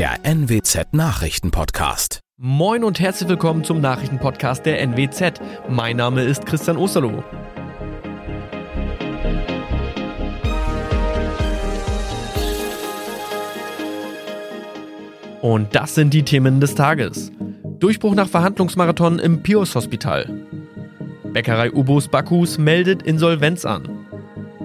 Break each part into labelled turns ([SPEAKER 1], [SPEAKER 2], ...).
[SPEAKER 1] der NWZ Nachrichtenpodcast.
[SPEAKER 2] Moin und herzlich willkommen zum Nachrichtenpodcast der NWZ. Mein Name ist Christian Osterloh. Und das sind die Themen des Tages. Durchbruch nach Verhandlungsmarathon im Pius Hospital. Bäckerei Ubus Bakus meldet Insolvenz an.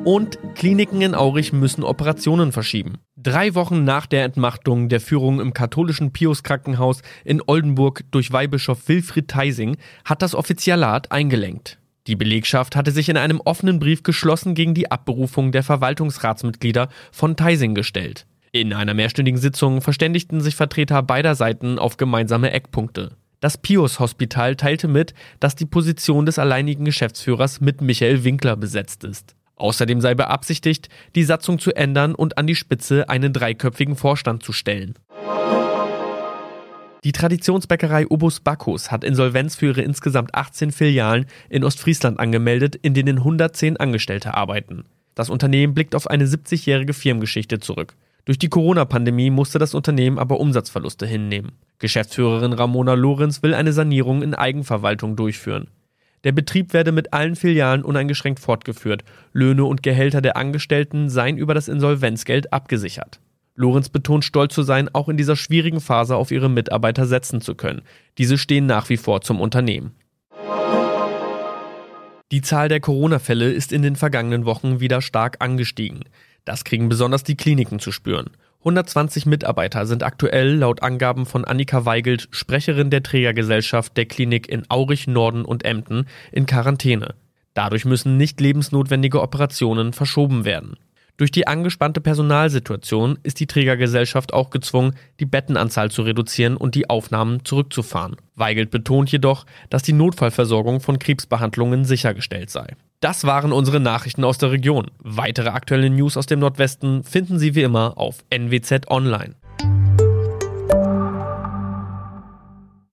[SPEAKER 2] Und Kliniken in Aurich müssen Operationen verschieben. Drei Wochen nach der Entmachtung der Führung im katholischen Pius Krankenhaus in Oldenburg durch Weihbischof Wilfried Theising hat das Offizialat eingelenkt. Die Belegschaft hatte sich in einem offenen Brief geschlossen gegen die Abberufung der Verwaltungsratsmitglieder von Theising gestellt. In einer mehrstündigen Sitzung verständigten sich Vertreter beider Seiten auf gemeinsame Eckpunkte. Das Pius Hospital teilte mit, dass die Position des alleinigen Geschäftsführers mit Michael Winkler besetzt ist. Außerdem sei beabsichtigt, die Satzung zu ändern und an die Spitze einen dreiköpfigen Vorstand zu stellen. Die Traditionsbäckerei Ubus Bacchus hat Insolvenz für ihre insgesamt 18 Filialen in Ostfriesland angemeldet, in denen 110 Angestellte arbeiten. Das Unternehmen blickt auf eine 70-jährige Firmengeschichte zurück. Durch die Corona-Pandemie musste das Unternehmen aber Umsatzverluste hinnehmen. Geschäftsführerin Ramona Lorenz will eine Sanierung in Eigenverwaltung durchführen. Der Betrieb werde mit allen Filialen uneingeschränkt fortgeführt. Löhne und Gehälter der Angestellten seien über das Insolvenzgeld abgesichert. Lorenz betont stolz zu sein, auch in dieser schwierigen Phase auf ihre Mitarbeiter setzen zu können. Diese stehen nach wie vor zum Unternehmen. Die Zahl der Corona-Fälle ist in den vergangenen Wochen wieder stark angestiegen. Das kriegen besonders die Kliniken zu spüren. 120 Mitarbeiter sind aktuell laut Angaben von Annika Weigelt, Sprecherin der Trägergesellschaft der Klinik in Aurich, Norden und Emden, in Quarantäne. Dadurch müssen nicht lebensnotwendige Operationen verschoben werden. Durch die angespannte Personalsituation ist die Trägergesellschaft auch gezwungen, die Bettenanzahl zu reduzieren und die Aufnahmen zurückzufahren. Weigelt betont jedoch, dass die Notfallversorgung von Krebsbehandlungen sichergestellt sei. Das waren unsere Nachrichten aus der Region. Weitere aktuelle News aus dem Nordwesten finden Sie wie immer auf NWZ Online.